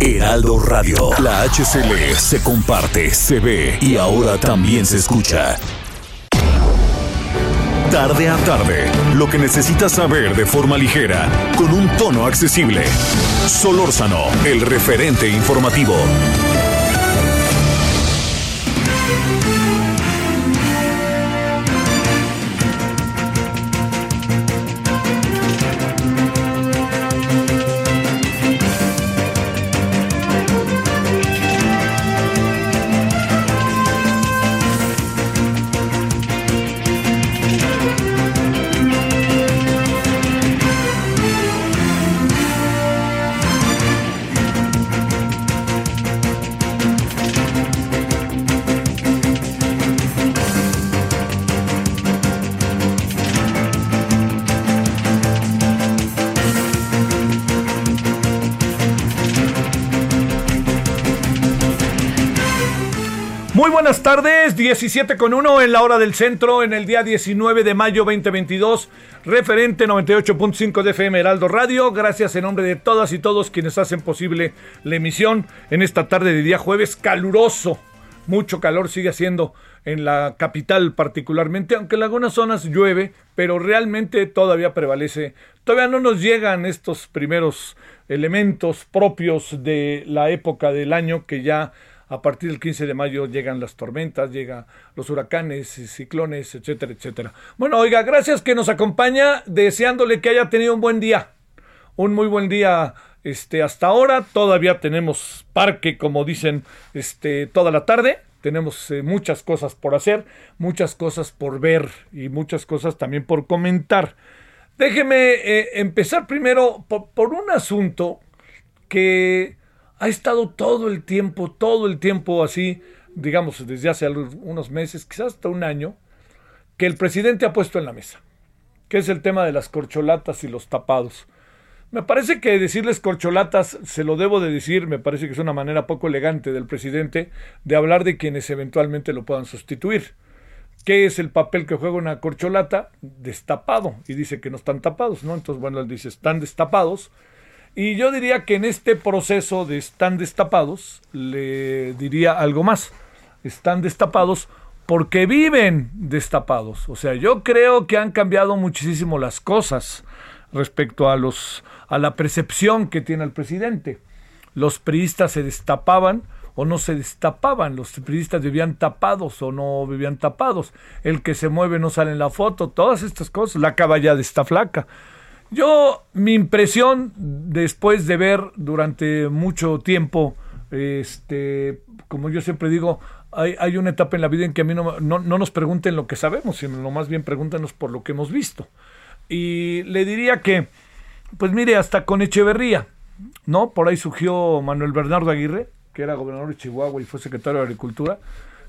Heraldo Radio. La HCL se comparte, se ve y ahora también se escucha. Tarde a tarde, lo que necesitas saber de forma ligera, con un tono accesible. Solórzano, el referente informativo. Buenas tardes, 17 con 1 en la hora del centro, en el día 19 de mayo 2022, referente 98.5 de FM Heraldo Radio. Gracias en nombre de todas y todos quienes hacen posible la emisión en esta tarde de día jueves caluroso. Mucho calor sigue haciendo en la capital particularmente, aunque en algunas zonas llueve, pero realmente todavía prevalece. Todavía no nos llegan estos primeros elementos propios de la época del año que ya a partir del 15 de mayo llegan las tormentas, llegan los huracanes, ciclones, etcétera, etcétera. Bueno, oiga, gracias que nos acompaña, deseándole que haya tenido un buen día, un muy buen día este, hasta ahora. Todavía tenemos parque, como dicen, este, toda la tarde. Tenemos eh, muchas cosas por hacer, muchas cosas por ver y muchas cosas también por comentar. Déjeme eh, empezar primero por, por un asunto que ha estado todo el tiempo, todo el tiempo así, digamos, desde hace unos meses, quizás hasta un año, que el presidente ha puesto en la mesa, que es el tema de las corcholatas y los tapados. Me parece que decirles corcholatas, se lo debo de decir, me parece que es una manera poco elegante del presidente de hablar de quienes eventualmente lo puedan sustituir. ¿Qué es el papel que juega una corcholata? Destapado. Y dice que no están tapados, ¿no? Entonces, bueno, él dice, están destapados y yo diría que en este proceso de están destapados, le diría algo más. Están destapados porque viven destapados. O sea, yo creo que han cambiado muchísimo las cosas respecto a los a la percepción que tiene el presidente. Los priistas se destapaban o no se destapaban, los priistas vivían tapados o no vivían tapados. El que se mueve no sale en la foto, todas estas cosas, la caballa está flaca. Yo, mi impresión, después de ver durante mucho tiempo, este, como yo siempre digo, hay, hay una etapa en la vida en que a mí no, no, no, nos pregunten lo que sabemos, sino más bien pregúntanos por lo que hemos visto. Y le diría que, pues mire, hasta con Echeverría, ¿no? Por ahí surgió Manuel Bernardo Aguirre, que era gobernador de Chihuahua y fue secretario de Agricultura,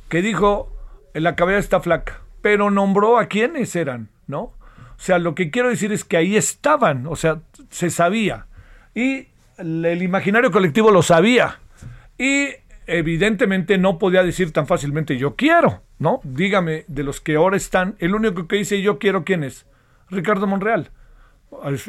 que dijo, la cabeza está flaca, pero nombró a quienes eran, ¿no? O sea, lo que quiero decir es que ahí estaban, o sea, se sabía. Y el imaginario colectivo lo sabía. Y evidentemente no podía decir tan fácilmente yo quiero, ¿no? Dígame, de los que ahora están, el único que dice yo quiero, ¿quién es? Ricardo Monreal.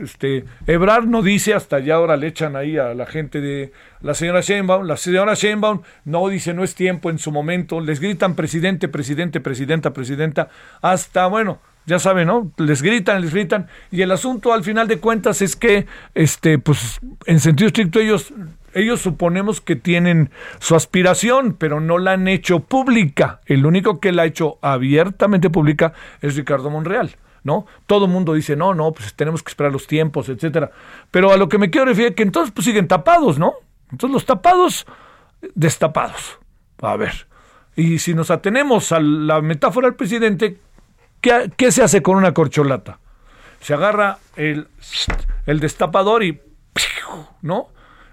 Este, Ebrard no dice, hasta ya ahora le echan ahí a la gente de la señora Sheinbaum, la señora Sheinbaum no dice no es tiempo en su momento, les gritan presidente, presidente, presidenta, presidenta, hasta bueno, ya saben, ¿no? Les gritan, les gritan. Y el asunto al final de cuentas es que, este, pues, en sentido estricto, ellos, ellos suponemos que tienen su aspiración, pero no la han hecho pública. El único que la ha hecho abiertamente pública es Ricardo Monreal. ¿No? Todo mundo dice, no, no, pues tenemos que esperar los tiempos, etcétera. Pero a lo que me quiero referir es que entonces pues siguen tapados, ¿no? Entonces los tapados, destapados. A ver. Y si nos atenemos a la metáfora del presidente, ¿Qué, se hace con una corcholata? Se agarra el, el destapador y... ¿No?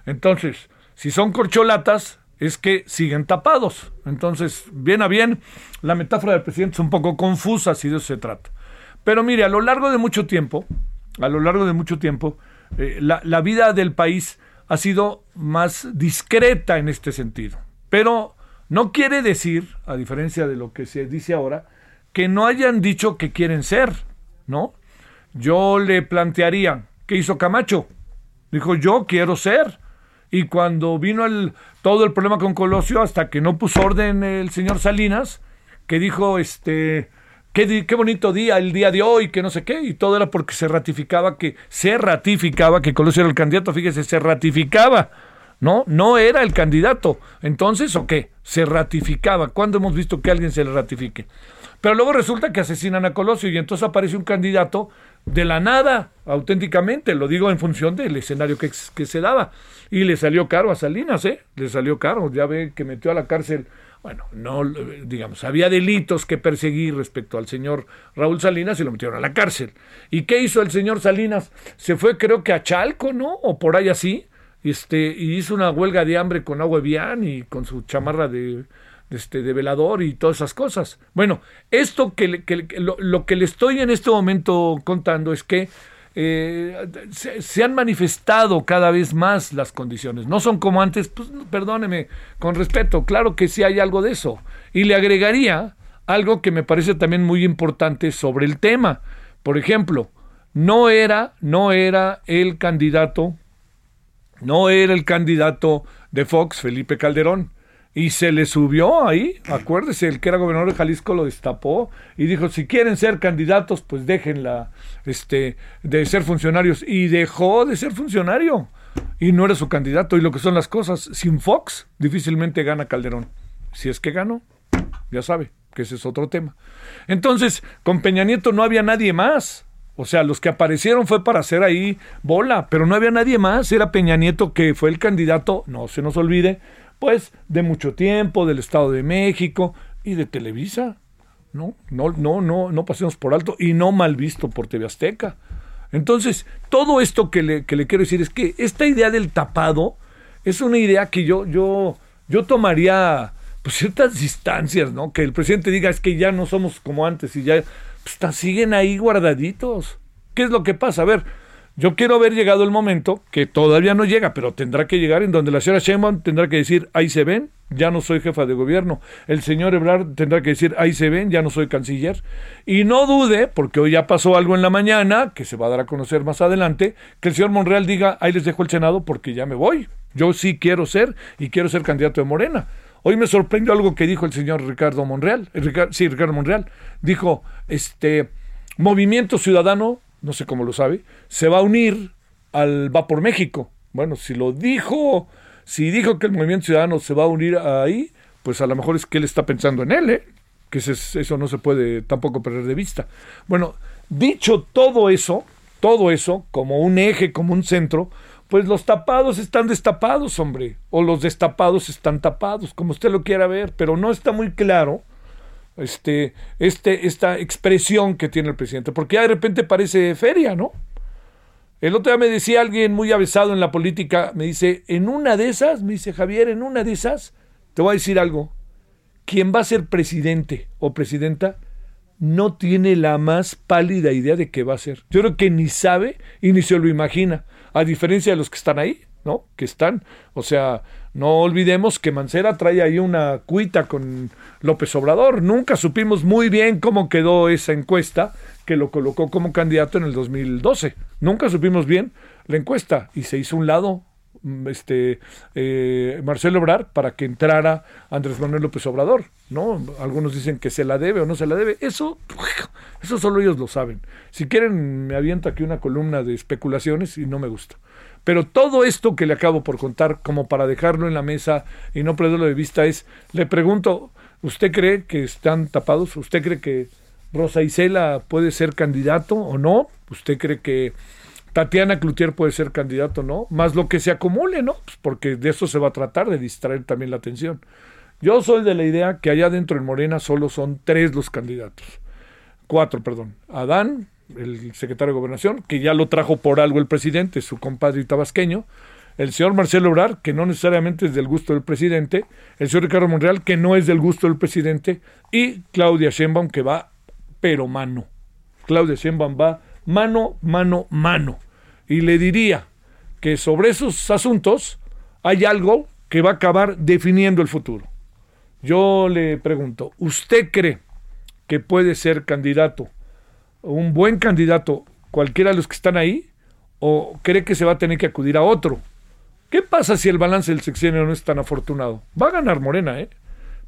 Entonces, Si son corcholatas, es que siguen tapados. Entonces, bien a bien, la metáfora del presidente es un poco confusa si de eso se trata. Pero mire, a lo largo de mucho tiempo, a lo largo de mucho tiempo, eh, la, la vida del país ha sido más discreta en este sentido. Pero no quiere decir, a diferencia de lo que se dice ahora, que no hayan dicho que quieren ser, ¿no? Yo le plantearía, ¿qué hizo Camacho? Dijo, yo quiero ser. Y cuando vino el, todo el problema con Colosio, hasta que no puso orden el señor Salinas, que dijo, este, qué, qué bonito día el día de hoy, que no sé qué, y todo era porque se ratificaba que, se ratificaba que Colosio era el candidato, fíjese, se ratificaba ¿no? No era el candidato. Entonces, ¿o qué? Se ratificaba. ¿Cuándo hemos visto que alguien se le ratifique? Pero luego resulta que asesinan a Colosio y entonces aparece un candidato de la nada, auténticamente, lo digo en función del escenario que, se daba. Y le salió caro a Salinas, ¿eh? Le salió caro, ya ve que metió a la cárcel bueno, no, digamos, había delitos que perseguir respecto al señor Raúl Salinas y lo metieron a la cárcel. ¿Y qué hizo el señor Salinas? Se fue creo que a Chalco, ¿no? O por ahí así, este, y hizo una huelga de hambre con agua Evian y con su chamarra de, este, de velador y todas esas cosas. Bueno, esto que, lo, que le estoy en este momento contando es que eh, se, han manifestado cada vez más las condiciones. No son como antes, pues perdóneme, con respeto, claro que sí hay algo de eso. Y le agregaría algo que me parece también muy importante sobre el tema. Por ejemplo, no era, no era el candidato no era el candidato de Fox, Felipe Calderón. Y se le subió ahí, acuérdese, el que era gobernador de Jalisco lo destapó y dijo, si quieren ser candidatos, pues déjenla este, de ser funcionarios. Y dejó de ser funcionario. Y no era su candidato. Y lo que son las cosas, sin Fox, difícilmente gana Calderón. Si es que ganó, ya sabe que ese es otro tema. Entonces, con Peña Nieto no había nadie más. O sea, los que aparecieron fue para hacer ahí bola, pero no había nadie más. Era Peña Nieto que fue el candidato, no se nos olvide, pues de mucho tiempo, del Estado de México y de Televisa. No, no, no, no, no pasemos por alto y no mal visto por TV Azteca. Entonces, todo esto que le, que le quiero decir es que esta idea del tapado es una idea que yo, yo, yo tomaría pues, ciertas distancias, ¿no? Que el presidente diga es que ya no somos como antes y ya pues, siguen ahí guardaditos. ¿Qué es lo que pasa? A ver, yo quiero haber llegado el momento, que todavía no llega, pero tendrá que llegar, en donde la señora Sheinbaum tendrá que decir, ahí se ven, ya no soy jefa de gobierno. El señor Ebrard tendrá que decir, ahí se ven, ya no soy canciller. Y no dude, porque hoy ya pasó algo en la mañana, que se va a dar a conocer más adelante, que el señor Monreal diga, ahí les dejo el Senado porque ya me voy. Yo sí quiero ser y quiero ser candidato de Morena. Hoy me sorprendió algo que dijo el señor Ricardo Monreal. Eh, sí, Ricardo Monreal. Dijo, este, Movimiento Ciudadano, no sé cómo lo sabe, se va a unir al Va por México. Bueno, si lo dijo, si dijo que el Movimiento Ciudadano se va a unir ahí, pues a lo mejor es que él está pensando en él, ¿eh? que eso no se puede tampoco perder de vista. Bueno, dicho todo eso, todo eso, como un eje, como un centro, pues los tapados están destapados, hombre, o los destapados están tapados, como usted lo quiera ver, pero no está muy claro este, este, esta expresión que tiene el presidente, porque ya de repente parece feria, ¿no? El otro día me decía alguien muy avesado en la política, me dice, en una de esas, me dice Javier, en una de esas, te voy a decir algo, quien va a ser presidente o presidenta no tiene la más pálida idea de qué va a ser. Yo creo que ni sabe y ni se lo imagina a diferencia de los que están ahí, ¿no? Que están, o sea, no olvidemos que Mancera trae ahí una cuita con López Obrador. Nunca supimos muy bien cómo quedó esa encuesta que lo colocó como candidato en el 2012. Nunca supimos bien la encuesta y se hizo un lado Mm, este eh, Marcelo Obrar para que entrara Andrés Manuel López Obrador, ¿no? Algunos dicen que se la debe o no se la debe. Eso, eso solo ellos lo saben. Si quieren, me aviento aquí una columna de especulaciones y no me gusta. Pero todo esto que le acabo por contar, como para dejarlo en la mesa y no perderlo de vista, es, le pregunto, ¿usted cree que están tapados? ¿Usted cree que Rosa Isela puede ser candidato o no? ¿Usted cree que Tatiana Cloutier puede ser candidato, ¿no? Más lo que se acumule, ¿no? Pues porque de eso se va a tratar, de distraer también la atención. Yo soy de la idea que allá dentro en Morena solo son tres los candidatos. Cuatro, perdón. Adán, el secretario de Gobernación, que ya lo trajo por algo el presidente, su compadre tabasqueño. el señor Marcelo Obrar, que no necesariamente es del gusto del presidente, el señor Ricardo Monreal, que no es del gusto del presidente, y Claudia Sheinbaum, que va pero mano. Claudia Sheinbaum va mano, mano, mano. Y le diría que sobre esos asuntos hay algo que va a acabar definiendo el futuro. Yo le pregunto, ¿usted cree que puede ser candidato, un buen candidato, cualquiera de los que están ahí, o cree que se va a tener que acudir a otro? ¿Qué pasa si el balance del sexenio no es tan afortunado? Va a ganar Morena, ¿eh?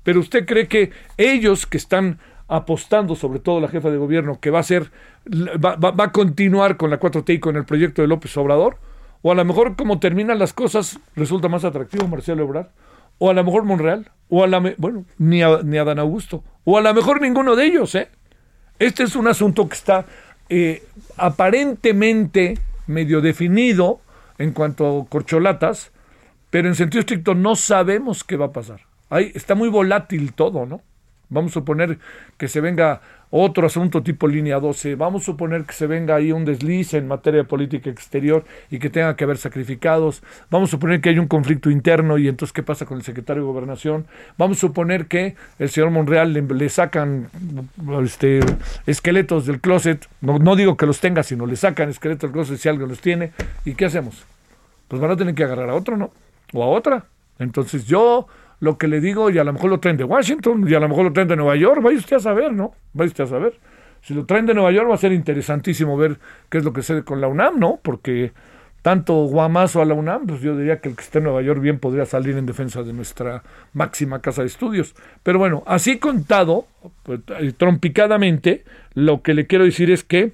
Pero usted cree que ellos que están apostando, sobre todo la jefa de gobierno, que va a ser, va, va a continuar con la 4T y con el proyecto de López Obrador, o a lo mejor como terminan las cosas resulta más atractivo Marcelo Ebrard, o a lo mejor Monreal, o a la, bueno, ni a, ni a Dan Augusto, o a lo mejor ninguno de ellos, ¿eh? Este es un asunto que está eh, aparentemente medio definido en cuanto a corcholatas, pero en sentido estricto no sabemos qué va a pasar. Ahí está muy volátil todo, ¿no? Vamos a suponer que se venga otro asunto tipo línea 12. Vamos a suponer que se venga ahí un desliz en materia de política exterior y que tenga que haber sacrificados. Vamos a suponer que hay un conflicto interno y entonces qué pasa con el secretario de Gobernación. Vamos a suponer que el señor Monreal le, sacan este, esqueletos del closet. No, no, digo que los tenga, sino le sacan esqueletos del closet si alguien los tiene. ¿Y qué hacemos? Pues van a tener que agarrar a otro, ¿no? O a otra. Entonces yo lo que le digo y a lo mejor lo traen de Washington y a lo mejor lo traen de Nueva York, vaya usted a saber, ¿no? Vaya usted a saber. Si lo traen de Nueva York va a ser interesantísimo ver qué es lo que sucede con la UNAM, ¿no? Porque tanto guamazo a la UNAM, pues yo diría que el que esté en Nueva York bien podría salir en defensa de nuestra máxima casa de estudios. Pero bueno, así contado, pues, trompicadamente, lo que le quiero decir es que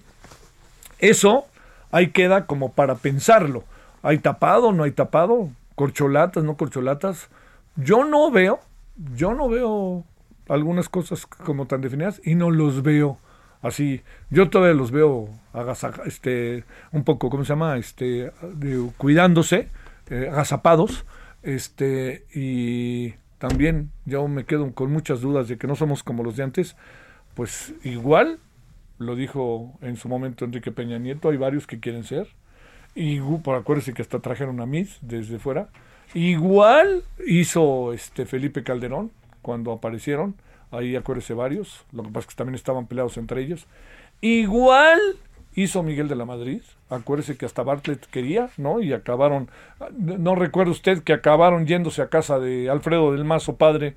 eso ahí queda como para pensarlo. ¿Hay tapado? ¿No hay tapado? ¿Corcholatas? ¿No corcholatas? Yo no veo, yo no veo algunas cosas como tan definidas y no los veo así. Yo todavía los veo este, un poco, ¿cómo se llama? Este, cuidándose, eh, agazapados, este, y también yo me quedo con muchas dudas de que no somos como los de antes, pues igual, lo dijo en su momento Enrique Peña Nieto, hay varios que quieren ser, y por acuérdense que hasta trajeron a Miss desde fuera, Igual hizo este Felipe Calderón cuando aparecieron, ahí acuérdese varios, lo que pasa es que también estaban peleados entre ellos. Igual hizo Miguel de la Madrid, acuérdese que hasta Bartlett quería, ¿no? Y acabaron, no recuerda usted que acabaron yéndose a casa de Alfredo del Mazo Padre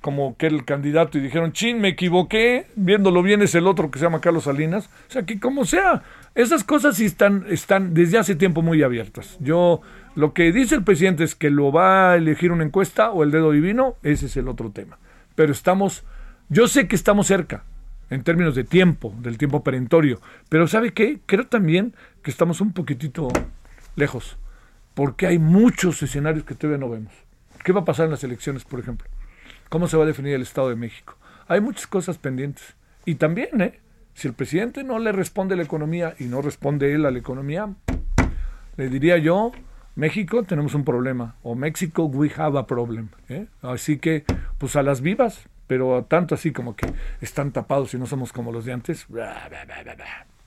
como que el candidato y dijeron, chin, me equivoqué, viéndolo bien es el otro que se llama Carlos Salinas. O sea, que como sea, esas cosas sí están, están desde hace tiempo muy abiertas. Yo lo que dice el presidente es que lo va a elegir una encuesta o el dedo divino, ese es el otro tema. Pero estamos, yo sé que estamos cerca en términos de tiempo, del tiempo perentorio, pero ¿sabe qué? Creo también que estamos un poquitito lejos, porque hay muchos escenarios que todavía no vemos. ¿Qué va a pasar en las elecciones, por ejemplo? ¿Cómo se va a definir el Estado de México? Hay muchas cosas pendientes. Y también, ¿eh? Si el presidente no le responde la economía y no responde él a la economía, le diría yo, México tenemos un problema, o México we have a problem. ¿eh? Así que, pues a las vivas, pero tanto así como que están tapados y no somos como los de antes,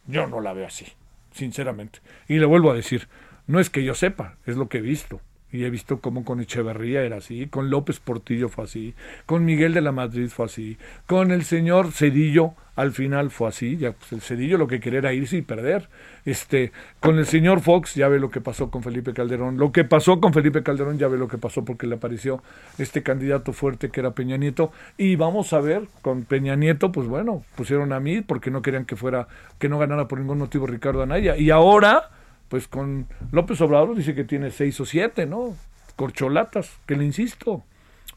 yo no la veo así, sinceramente. Y le vuelvo a decir, no es que yo sepa, es lo que he visto. Y he visto cómo con Echeverría era así, con López Portillo fue así, con Miguel de la Madrid fue así, con el señor Cedillo al final fue así, ya pues el Cedillo lo que quería era irse y perder. Este, con el señor Fox ya ve lo que pasó con Felipe Calderón, lo que pasó con Felipe Calderón ya ve lo que pasó porque le apareció este candidato fuerte que era Peña Nieto y vamos a ver con Peña Nieto, pues bueno, pusieron a mí porque no querían que fuera que no ganara por ningún motivo Ricardo Anaya y ahora pues con López Obrador dice que tiene seis o siete, ¿no? Corcholatas, que le insisto,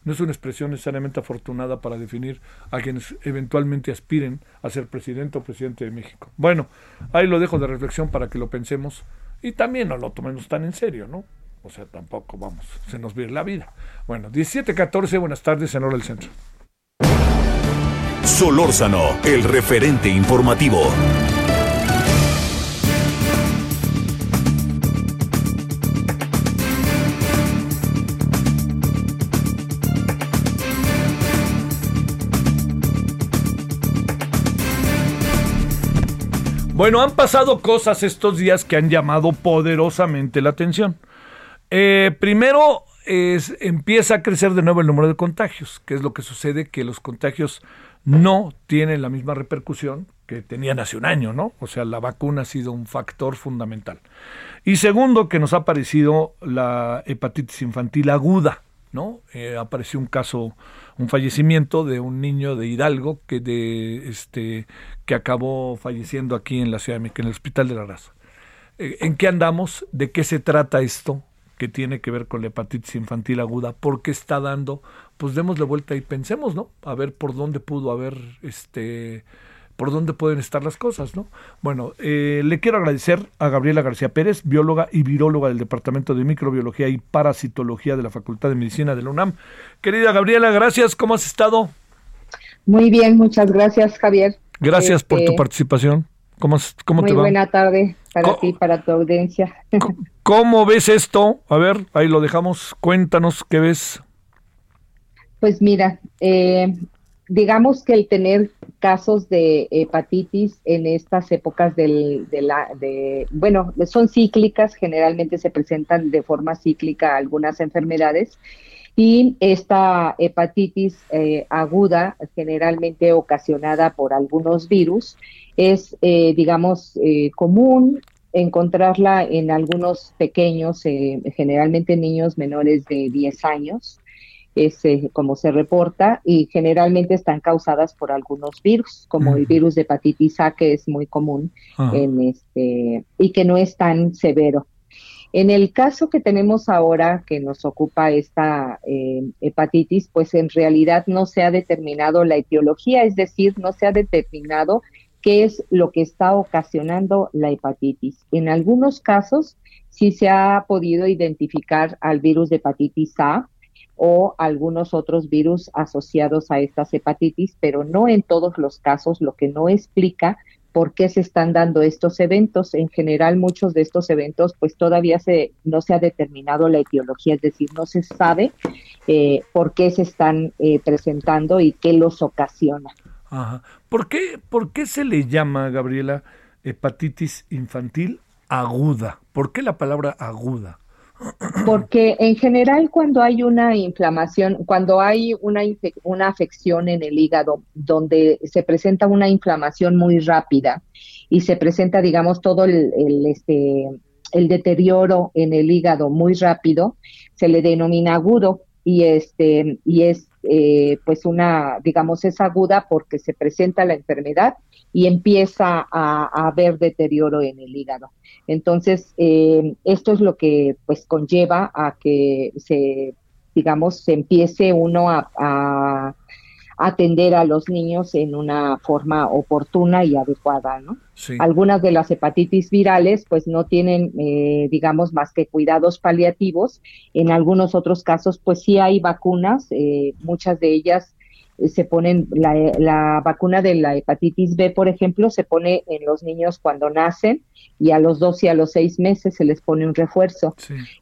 no es una expresión necesariamente afortunada para definir a quienes eventualmente aspiren a ser presidente o presidente de México. Bueno, ahí lo dejo de reflexión para que lo pensemos y también no lo tomemos tan en serio, ¿no? O sea, tampoco vamos, se nos viene la vida. Bueno, 17-14, buenas tardes en Hora del Centro. Solórzano, el referente informativo. Bueno, han pasado cosas estos días que han llamado poderosamente la atención. Eh, primero, es, empieza a crecer de nuevo el número de contagios, que es lo que sucede, que los contagios no tienen la misma repercusión que tenían hace un año, ¿no? O sea, la vacuna ha sido un factor fundamental. Y segundo, que nos ha aparecido la hepatitis infantil aguda, ¿no? Eh, apareció un caso, un fallecimiento de un niño de Hidalgo que de este que acabó falleciendo aquí en la Ciudad de México, en el Hospital de la Raza. Eh, ¿En qué andamos? ¿De qué se trata esto? que tiene que ver con la hepatitis infantil aguda, porque está dando, pues démosle vuelta y pensemos, ¿no? A ver por dónde pudo haber, este, por dónde pueden estar las cosas, ¿no? Bueno, eh, le quiero agradecer a Gabriela García Pérez, bióloga y viróloga del Departamento de Microbiología y Parasitología de la Facultad de Medicina de la UNAM. Querida Gabriela, gracias, ¿cómo has estado? Muy bien, muchas gracias, Javier. Gracias por tu este, participación. ¿Cómo, cómo te va? Muy buena tarde para ti, para tu audiencia. ¿Cómo ves esto? A ver, ahí lo dejamos. Cuéntanos qué ves. Pues mira, eh, digamos que el tener casos de hepatitis en estas épocas del, de bueno, son cíclicas, generalmente se presentan de forma cíclica algunas enfermedades y esta hepatitis eh, aguda, generalmente ocasionada por algunos virus, es, eh, digamos, eh, común encontrarla en algunos pequeños, generalmente niños menores de 10 años, es como se reporta, y generalmente están causadas por algunos virus, como el virus de hepatitis A, que es muy común en este, y que no es tan severo. En el caso que tenemos ahora que nos ocupa esta eh, hepatitis, pues en realidad no se ha determinado la etiología, es decir, no se ha determinado qué es lo que está ocasionando la hepatitis. En algunos casos sí se ha podido identificar al virus de hepatitis A o algunos otros virus asociados a estas hepatitis, pero no en todos los casos, lo que no explica por qué se están dando estos eventos. En general, muchos de estos eventos, pues todavía se, no se ha determinado la etiología, es decir, no se sabe eh, por qué se están eh, presentando y qué los ocasiona. Ajá. ¿Por qué, ¿Por qué se le llama, Gabriela, hepatitis infantil aguda? ¿Por qué la palabra aguda? Porque en general cuando hay una inflamación, cuando hay una, una afección en el hígado donde se presenta una inflamación muy rápida y se presenta, digamos, todo el, este, el deterioro en el hígado muy rápido, se le denomina agudo y este y es eh, pues una digamos es aguda porque se presenta la enfermedad y empieza a, haber deterioro en el hígado. Entonces, eh, esto es lo que pues conlleva a que se, digamos, se empiece uno a, atender a los niños en una forma oportuna y adecuada, ¿no? Algunas de las hepatitis virales pues no tienen, eh, digamos, más que cuidados paliativos. En algunos otros casos pues sí hay vacunas, eh, muchas de ellas se ponen la, la, vacuna de la hepatitis B, por ejemplo, se pone en los niños cuando nacen y a los dos y a los seis meses se les pone un refuerzo.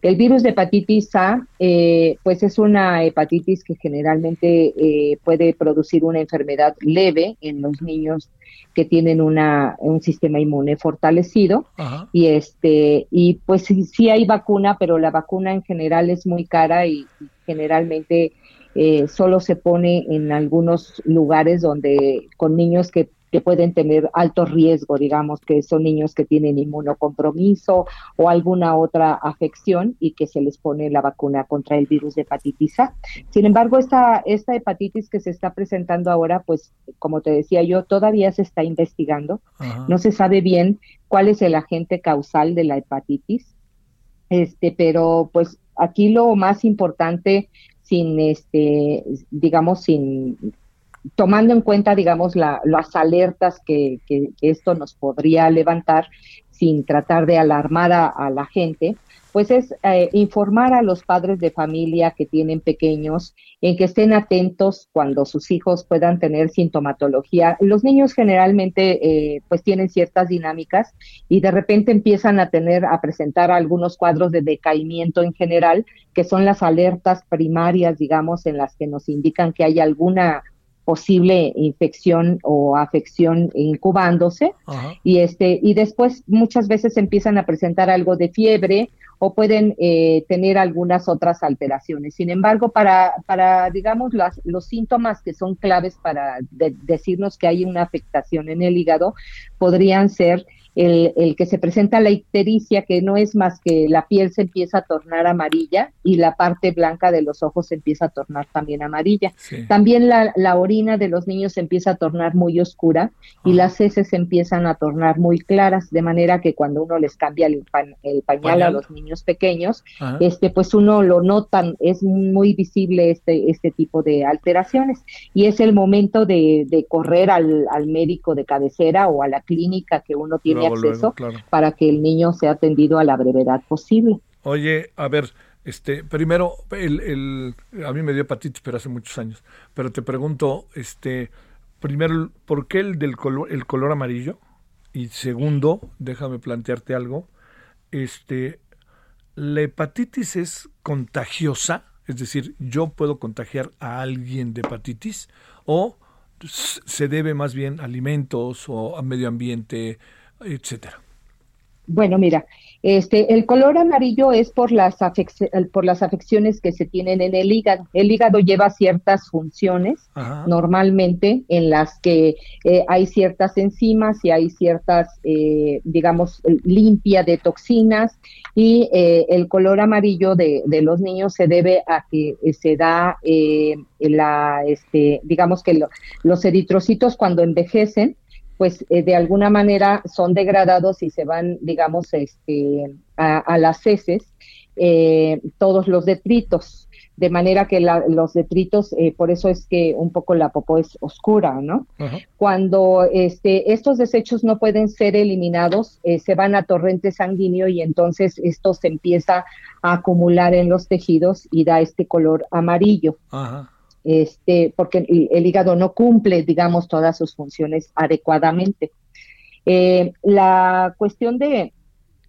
El virus de hepatitis A, eh, pues es una hepatitis que generalmente eh, puede producir una enfermedad leve en los niños que tienen una, un sistema inmune fortalecido y este y pues sí, sí hay vacuna, pero la vacuna en general es muy cara y generalmente eh, solo se pone en algunos lugares donde con niños que, pueden tener alto riesgo, digamos que son niños que tienen inmunocompromiso o alguna otra afección y que se les pone la vacuna contra el virus de hepatitis A. Sin embargo, esta, esta hepatitis que se está presentando ahora, pues como te decía yo, todavía se está investigando. No se sabe bien cuál es el agente causal de la hepatitis. Este, pero pues aquí lo más importante sin este, digamos, sin tomando en cuenta, digamos, la, las alertas que, que, esto nos podría levantar sin tratar de alarmar a la gente, pues es eh, informar a los padres de familia que tienen pequeños en que estén atentos cuando sus hijos puedan tener sintomatología. Los niños generalmente eh, pues tienen ciertas dinámicas y de repente empiezan a tener, a presentar algunos cuadros de decaimiento en general, que son las alertas primarias, digamos, en las que nos indican que hay alguna posible infección o afección incubándose y este y después muchas veces empiezan a presentar algo de fiebre o pueden eh, tener algunas otras alteraciones. Sin embargo, para, para digamos, las, los síntomas que son claves para decirnos que hay una afectación en el hígado podrían ser el, el, que se presenta la ictericia, que no es más que la piel se empieza a tornar amarilla y la parte blanca de los ojos se empieza a tornar también amarilla. También la, la, orina de los niños se empieza a tornar muy oscura y ah. las heces se empiezan a tornar muy claras, de manera que cuando uno les cambia el, el pañal, a los niños pequeños, este pues uno lo notan, es muy visible este, este tipo de alteraciones y es el momento de, de correr al, al médico de cabecera o a la clínica que uno tiene acceso para que el niño sea atendido a la brevedad posible. Oye, a ver, este, primero, el, el, a mí me dio hepatitis, pero hace muchos años. Pero te pregunto, este, primero, ¿por qué el del color, el color amarillo? Y segundo, déjame plantearte algo. Este, la hepatitis es contagiosa, es decir, yo puedo contagiar a alguien de hepatitis o se debe más bien a alimentos o a medio ambiente etcétera? Bueno, mira, este, el color amarillo es por las, por las afecciones que se tienen en el hígado. El hígado lleva ciertas funciones normalmente en las que eh, hay ciertas enzimas y hay ciertas, eh, digamos, limpia de toxinas y eh, el color amarillo de, de, los niños se debe a que se da la, este, digamos que los eritrocitos cuando envejecen pues eh, de alguna manera son degradados y se van, digamos, este, a, las heces eh, todos los detritos, de manera que los detritos, eh, por eso es que un poco la popó es oscura, ¿no? Cuando este, estos desechos no pueden ser eliminados, se van a torrente sanguíneo y entonces esto se empieza a acumular en los tejidos y da este color amarillo. Ajá este, porque el, hígado no cumple, digamos, todas sus funciones adecuadamente. Eh, la cuestión de,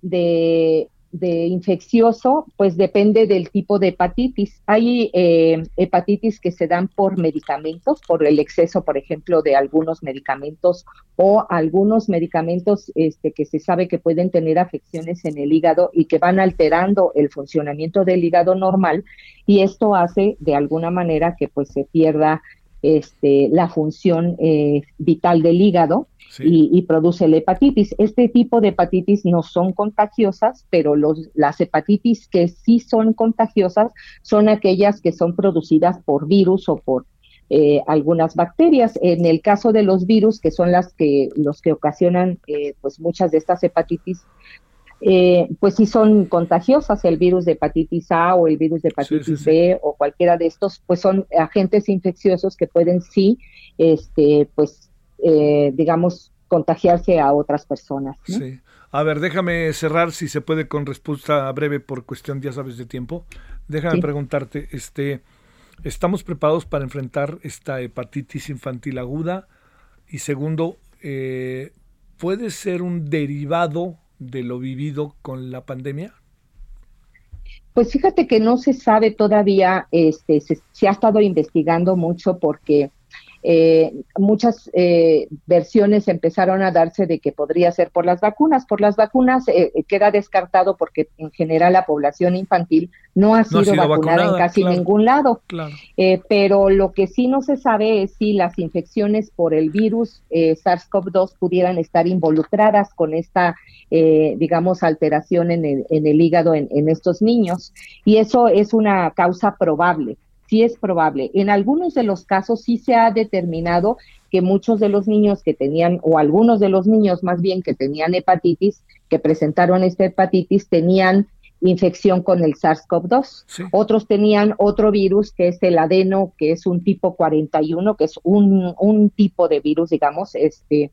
de, de infeccioso, pues depende del tipo de hepatitis. Hay eh, hepatitis que se dan por medicamentos, por el exceso, por ejemplo, de algunos medicamentos o algunos medicamentos este, que se sabe que pueden tener afecciones en el hígado y que van alterando el funcionamiento del hígado normal y esto hace de alguna manera que pues se pierda este, la función eh, vital del hígado y, produce la hepatitis. Este tipo de hepatitis no son contagiosas, pero los, las hepatitis que sí son contagiosas son aquellas que son producidas por virus o por eh, algunas bacterias. En el caso de los virus, que son las que los que ocasionan eh, pues muchas de estas hepatitis, eh, pues sí son contagiosas, el virus de hepatitis A o el virus de hepatitis B o cualquiera de estos, pues son agentes infecciosos que pueden sí, este, pues eh, digamos, contagiarse a otras personas. Sí. A ver, déjame cerrar si se puede con respuesta breve por cuestión, ya sabes, de tiempo. Déjame preguntarte, este, ¿estamos preparados para enfrentar esta hepatitis infantil aguda? Y segundo, eh, ¿puede ser un derivado de lo vivido con la pandemia? Pues fíjate que no se sabe todavía, este, se ha estado investigando mucho porque eh, muchas eh, versiones empezaron a darse de que podría ser por las vacunas. Por las vacunas eh, queda descartado porque en general la población infantil no ha sido, vacunada, en casi ningún lado. pero lo que sí no se sabe es si las infecciones por el virus SARS-CoV-2 pudieran estar involucradas con esta, digamos, alteración en el, en el hígado en, en estos niños. Y eso es una causa probable sí es probable. En algunos de los casos sí se ha determinado que muchos de los niños que tenían, o algunos de los niños más bien que tenían hepatitis, que presentaron esta hepatitis, tenían infección con el SARS-CoV-2. Otros tenían otro virus que es el adeno, que es un tipo 41, que es un, un tipo de virus, digamos, este,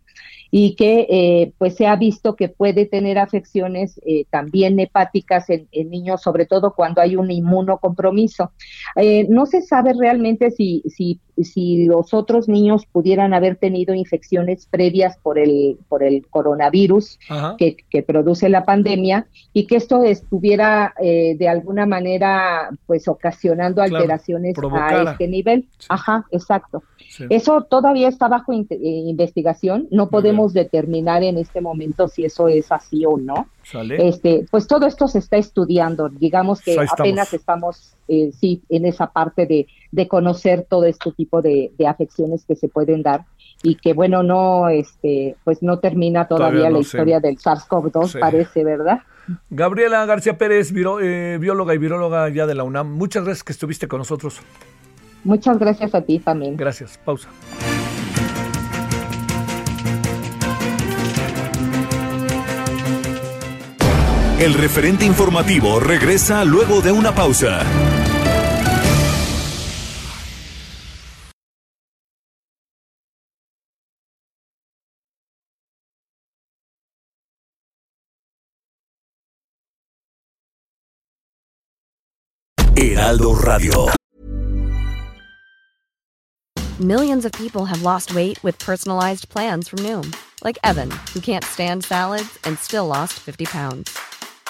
y que eh, pues se ha visto que puede tener afecciones eh, también hepáticas en, niños, sobre todo cuando hay un inmunocompromiso. Eh, no se sabe realmente si, si, si los otros niños pudieran haber tenido infecciones previas por el, por el coronavirus que, que, produce la pandemia y que esto estuviera de alguna manera pues ocasionando alteraciones a este nivel. Ajá, exacto. Eso todavía está bajo investigación, no podemos determinar en este momento si eso es así o no. Este, pues todo esto se está estudiando, digamos que apenas estamos, eh, sí, en esa parte de, de, conocer todo este tipo de, afecciones que se pueden dar y que bueno, no, este, pues no termina todavía, la historia del SARS-CoV-2, parece, ¿verdad? Gabriela García Pérez, eh, bióloga y viróloga ya de la UNAM, muchas gracias que estuviste con nosotros. Muchas gracias a ti también. Gracias, pausa. El referente informativo regresa luego de una pausa. Heraldo Radio. Millions of people have lost weight with personalized plans from Noom, like Evan, who can't stand salads and still lost 50 pounds.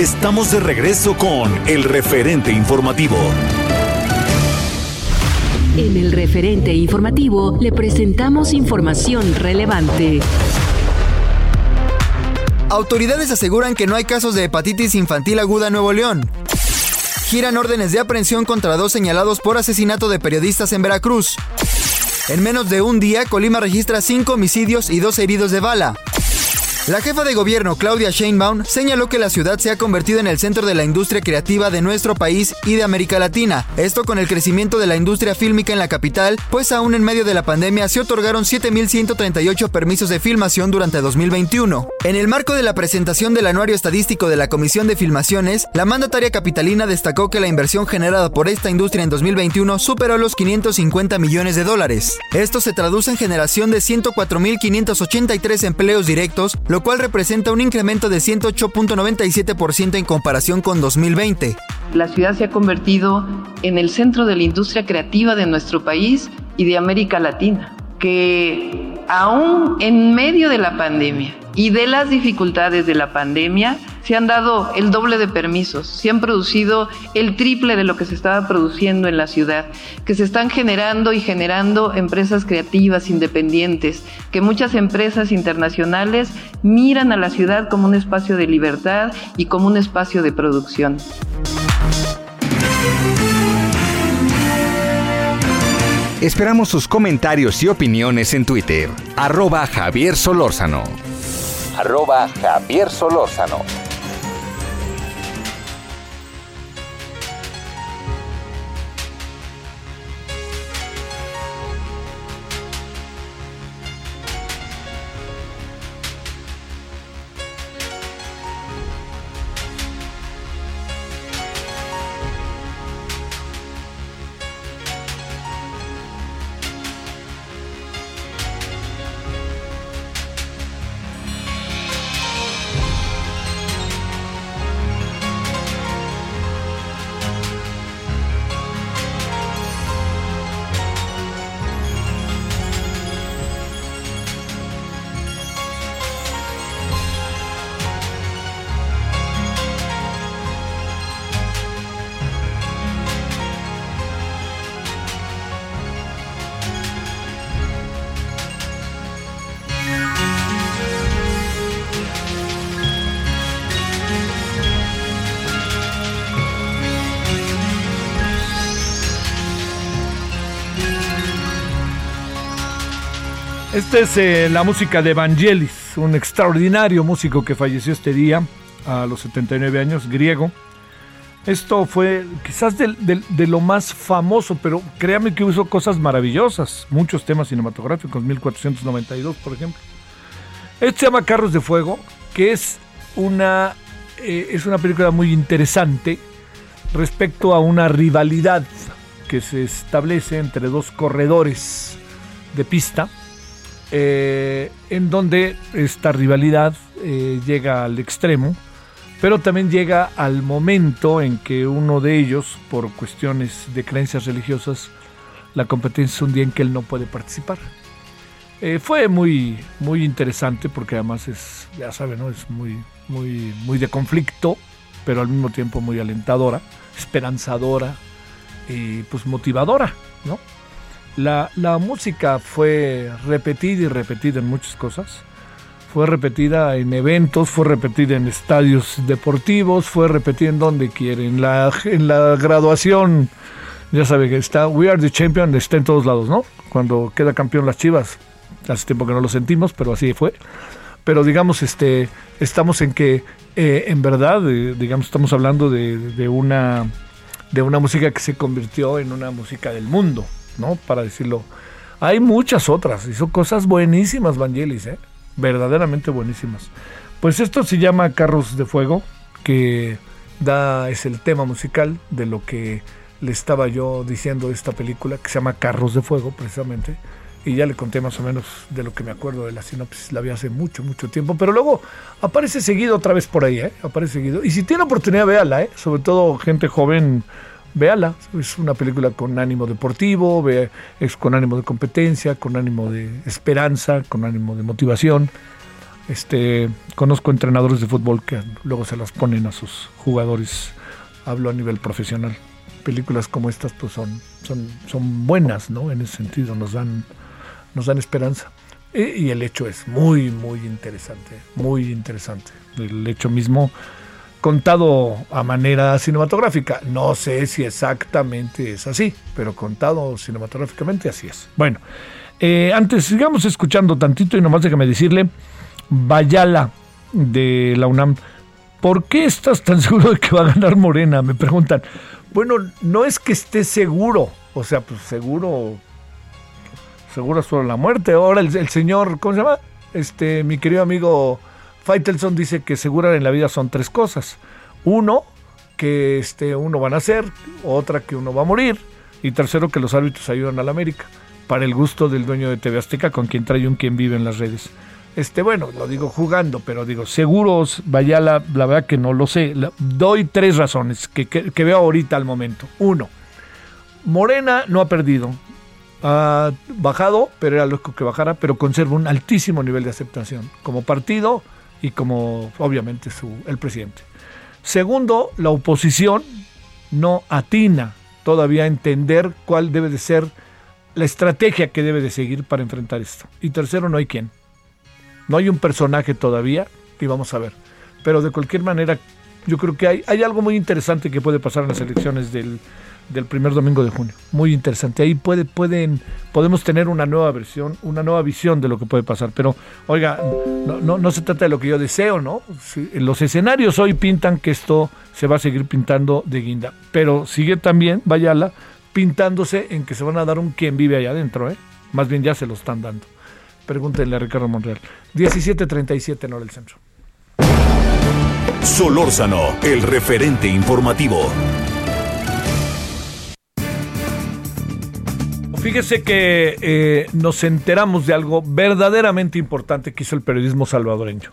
Estamos de regreso con el referente informativo. En el referente informativo le presentamos información relevante. Autoridades aseguran que no hay casos de hepatitis infantil aguda en Nuevo León. Giran órdenes de aprehensión contra dos señalados por asesinato de periodistas en Veracruz. En menos de un día, Colima registra cinco homicidios y dos heridos de bala. La jefa de gobierno, Claudia Sheinbaum, señaló que la ciudad se ha convertido en el centro de la industria creativa de nuestro país y de América Latina. Esto con el crecimiento de la industria fílmica en la capital, pues aún en medio de la pandemia se otorgaron 7.138 permisos de filmación durante 2021. En el marco de la presentación del anuario estadístico de la Comisión de Filmaciones, la mandataria capitalina destacó que la inversión generada por esta industria en 2021 superó los 550 millones de dólares. Esto se traduce en generación de 104.583 empleos directos, lo cual representa un incremento de 108.97% en comparación con 2020. La ciudad se ha convertido en el centro de la industria creativa de nuestro país y de América Latina, que aún en medio de la pandemia y de las dificultades de la pandemia, se han dado el doble de permisos, se han producido el triple de lo que se estaba produciendo en la ciudad, que se están generando y generando empresas creativas independientes, que muchas empresas internacionales miran a la ciudad como un espacio de libertad y como un espacio de producción. Esperamos sus comentarios y opiniones en Twitter, arroba Javier Solórzano. Arroba Javier Solórzano. Esta es eh, la música de Evangelis. un extraordinario músico que falleció este día a los 79 años, griego. Esto fue quizás de, lo más famoso, pero créame que hizo cosas maravillosas, muchos temas cinematográficos, 1492 por ejemplo. Este se llama Carros de Fuego, que es una, eh, es una película muy interesante respecto a una rivalidad que se establece entre dos corredores de pista, eh, en donde esta rivalidad eh, llega al extremo pero también llega al momento en que uno de ellos, por cuestiones de creencias religiosas, la competencia es un día en que él no puede participar. Eh, fue muy, muy interesante porque además es, ya saben, ¿no? es muy, muy, muy de conflicto, pero al mismo tiempo muy alentadora, esperanzadora y pues motivadora, ¿no? La, la música fue repetida y repetida en muchas cosas fue repetida en eventos, fue repetida en estadios deportivos, fue repetida en donde quieren. En la, en la graduación, ya sabe que está We Are the Champion, está en todos lados, ¿no? Cuando queda campeón las Chivas, hace tiempo que no lo sentimos, pero así fue. Pero digamos, este, estamos en que, eh, en verdad, eh, digamos, estamos hablando de, de, una, de una música que se convirtió en una música del mundo, ¿no? Para decirlo. Hay muchas otras, hizo cosas buenísimas Vangelis, ¿eh? verdaderamente buenísimas. Pues esto se llama Carros de Fuego, que da es el tema musical de lo que le estaba yo diciendo esta película, que se llama Carros de Fuego, precisamente. Y ya le conté más o menos de lo que me acuerdo de la sinopsis, la vi hace mucho, mucho tiempo. Pero luego aparece seguido otra vez por ahí, ¿eh? Aparece seguido. Y si tiene oportunidad, véala, ¿eh? Sobre todo gente joven, véala. Es una película con ánimo deportivo, es con ánimo de competencia, con ánimo de esperanza, con ánimo de motivación. Este, conozco entrenadores de fútbol que luego se las ponen a sus jugadores. Hablo a nivel profesional. Películas como estas pues son, son, son buenas, ¿no? En ese sentido, nos dan, nos dan esperanza. Y el hecho es muy, muy interesante, muy interesante. El hecho mismo contado a manera cinematográfica. No sé si exactamente es así, pero contado cinematográficamente así es. Bueno, eh, antes sigamos escuchando tantito y nomás déjame decirle, Bayala de la UNAM, ¿por qué estás tan seguro de que va a ganar Morena? Me preguntan. Bueno, no es que esté seguro, o sea, pues seguro, seguro solo la muerte. Ahora el, el señor, ¿cómo se llama? Este, mi querido amigo Faitelson dice que segura en la vida son tres cosas. Uno, que este, uno va a nacer, otra que uno va a morir, y tercero, que los árbitros ayudan a la América, para el gusto del dueño de TV Azteca, con quien trae un quien vive en las redes. Este, bueno, lo digo jugando, pero digo, seguros, vaya la, verdad que no lo sé. doy tres razones que, que veo ahorita al momento. Uno, Morena no ha perdido, ha bajado, pero era lógico que bajara, pero conserva un altísimo nivel de aceptación. Como partido, y como obviamente su, el presidente. Segundo, la oposición no atina todavía a entender cuál debe de ser la estrategia que debe de seguir para enfrentar esto. Y tercero, no hay quien. No hay un personaje todavía y vamos a ver. Pero de cualquier manera, yo creo que hay, hay algo muy interesante que puede pasar en las elecciones del, del primer domingo de junio. Muy interesante. Ahí puede, pueden, podemos tener una nueva versión, una nueva visión de lo que puede pasar. Pero, oiga, no, no, se trata de lo que yo deseo, ¿no? los escenarios hoy pintan que esto se va a seguir pintando de guinda. Pero sigue también, Vayala, pintándose en que se van a dar un quien vive allá adentro, ¿eh? Más bien ya se lo están dando. Pregúntenle a Ricardo Monreal. 1737 en hora del centro. Solórzano, el referente informativo. Fíjese que eh, nos enteramos de algo verdaderamente importante que hizo el periodismo salvadoreño.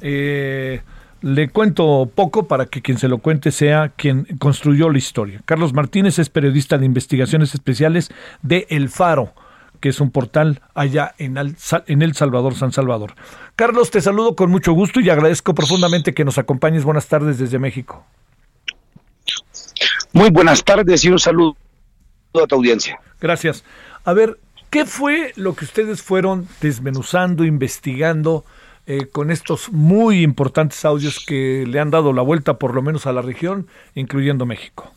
Eh, le cuento poco para que quien se lo cuente sea quien construyó la historia. Carlos Martínez es periodista de investigaciones especiales de El Faro, que es un portal allá en El, en el Salvador, San Salvador. Carlos, te saludo con mucho gusto y agradezco profundamente que nos acompañes. Buenas tardes desde México. Muy buenas tardes y un saludo a tu audiencia. Gracias. A ver, ¿qué fue lo que ustedes fueron desmenuzando, investigando eh, con estos muy importantes audios que le han dado la vuelta por lo menos a la región, incluyendo México?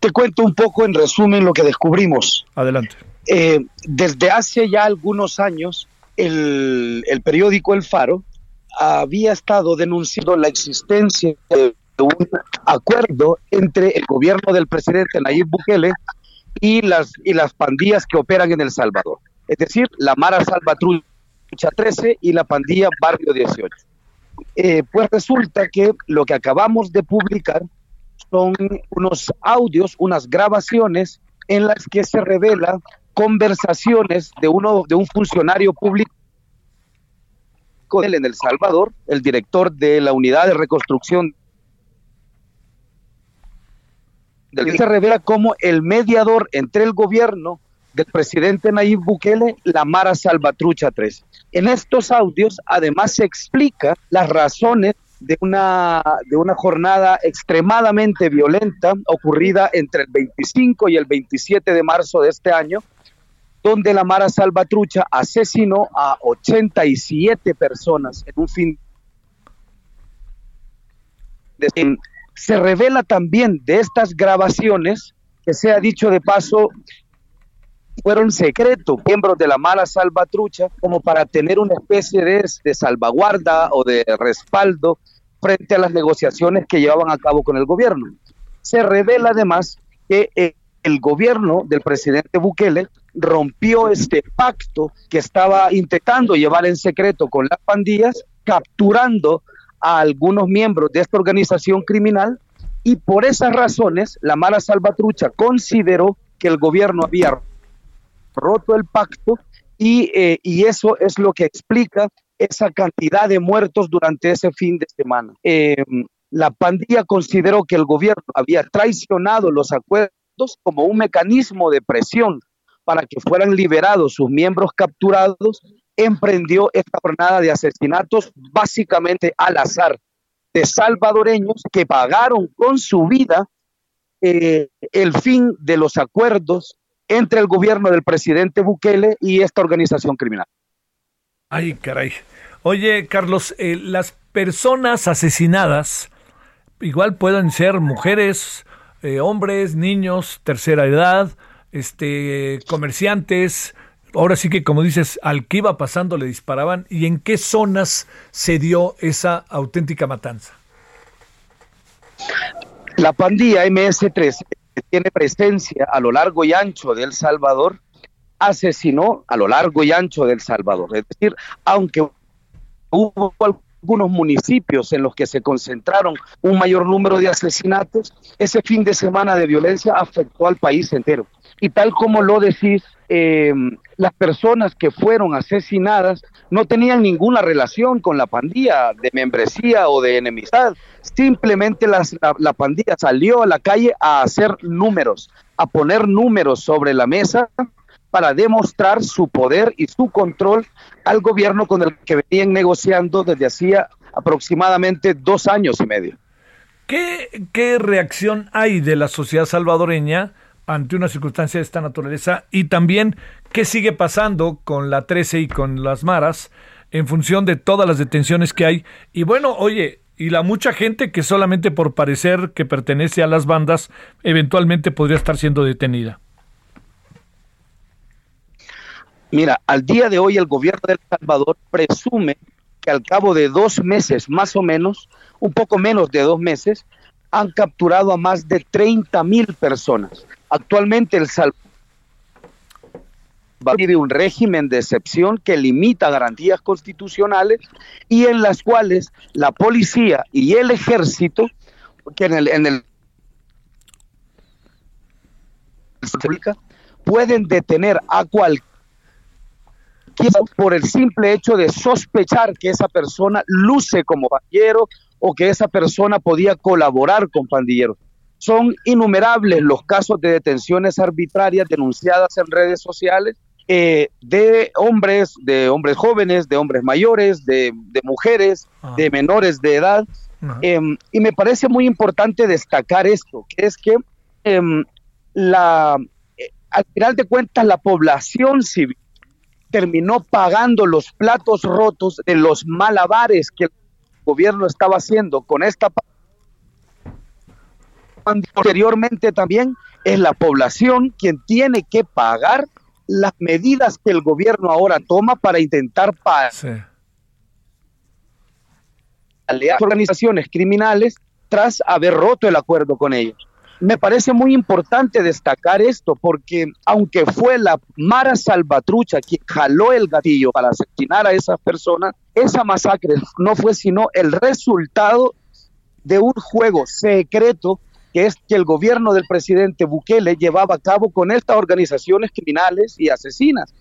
Te cuento un poco en resumen lo que descubrimos. Adelante. Eh, desde hace ya algunos años, el, el periódico El Faro había estado denunciando la existencia de un acuerdo entre el gobierno del presidente Nayib Bukele y las, pandillas que operan en El Salvador. Es decir, la Mara Salvatrucha 13 y la pandilla Barrio 18. Eh, pues resulta que lo que acabamos de publicar son unos audios, unas grabaciones en las que se revela conversaciones de uno de un funcionario público en El Salvador, el director de la unidad de reconstrucción del se revela como el mediador entre el gobierno del presidente Nayib Bukele, la Mara Salvatrucha 3. En estos audios además se explica las razones de una, de una jornada extremadamente violenta ocurrida entre el 25 y el 27 de marzo de este año, donde la Mara Salvatrucha asesinó a 87 personas en un fin de... Se revela también de estas grabaciones, que se ha dicho de paso, fueron secretos miembros de la mala salvatrucha como para tener una especie de, de, salvaguarda o de respaldo frente a las negociaciones que llevaban a cabo con el gobierno. Se revela además que eh, el gobierno del presidente Bukele rompió este pacto que estaba intentando llevar en secreto con las pandillas, capturando a algunos miembros de esta organización criminal y por esas razones la mala salvatrucha consideró que el gobierno había roto el pacto y, eh, y eso es lo que explica esa cantidad de muertos durante ese fin de semana. Eh, la pandilla consideró que el gobierno había traicionado los acuerdos como un mecanismo de presión para que fueran liberados sus miembros capturados emprendió esta jornada de asesinatos básicamente al azar de salvadoreños que pagaron con su vida eh, el fin de los acuerdos entre el gobierno del presidente Bukele y esta organización criminal. Ay, caray. Oye, Carlos, eh, las personas asesinadas igual pueden ser mujeres, eh, hombres, niños, tercera edad, este, comerciantes, ahora sí que como dices, al que iba pasando le disparaban y en qué zonas se dio esa auténtica matanza. La pandilla MS-3 tiene presencia a lo largo y ancho de El Salvador, asesinó a lo largo y ancho de El Salvador. Es decir, aunque hubo algunos municipios en los que se concentraron un mayor número de asesinatos, ese fin de semana de violencia afectó al país entero. Y tal como lo decís, eh, las personas que fueron asesinadas no tenían ninguna relación con la pandilla de membresía o de enemistad. Simplemente las, la, la, pandilla salió a la calle a hacer números, a poner números sobre la mesa para demostrar su poder y su control al gobierno con el que venían negociando desde hacía aproximadamente dos años y medio. ¿Qué, qué reacción hay de la sociedad salvadoreña? ante una circunstancia de esta naturaleza y también qué sigue pasando con la 13 y con las maras en función de todas las detenciones que hay. Y bueno, oye, y la mucha gente que solamente por parecer que pertenece a las bandas eventualmente podría estar siendo detenida. Mira, al día de hoy el gobierno de El Salvador presume que al cabo de dos meses, más o menos, un poco menos de dos meses, han capturado a más de 30 mil personas. Actualmente El Salvador vive un régimen de excepción que limita garantías constitucionales y en las cuales la policía y el ejército, que en el, en el pueden detener a cualquier por el simple hecho de sospechar que esa persona luce como pandillero o que esa persona podía colaborar con pandilleros. Son innumerables los casos de detenciones arbitrarias denunciadas en redes sociales eh, de hombres, de hombres jóvenes, de hombres mayores, de, de mujeres, ah. de menores de edad. Eh, y me parece muy importante destacar esto, que es que eh, la, al final de cuentas la población civil terminó pagando los platos rotos de los malabares que el gobierno estaba haciendo con esta posteriormente también es la población quien tiene que pagar las medidas que el gobierno ahora toma para intentar pagar a las organizaciones criminales tras haber roto el acuerdo con ellos. Me parece muy importante destacar esto porque aunque fue la Mara Salvatrucha quien jaló el gatillo para asesinar a esas personas, esa masacre no fue sino el resultado de un juego secreto que es que el gobierno del presidente Bukele llevaba a cabo con estas organizaciones criminales y asesinas.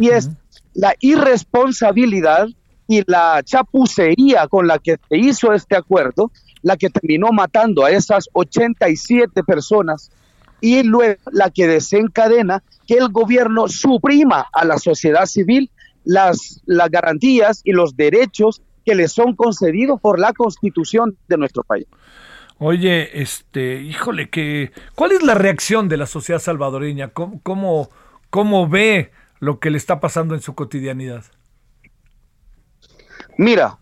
Y es la irresponsabilidad y la chapucería con la que se hizo este acuerdo la que terminó matando a esas 87 personas y luego la que desencadena que el gobierno suprima a la sociedad civil las, las garantías y los derechos que le son concedidos por la constitución de nuestro país. Oye, este, híjole, que, ¿cuál es la reacción de la sociedad salvadoreña? ¿Cómo, cómo, cómo ve lo que le está pasando en su cotidianidad? Mira,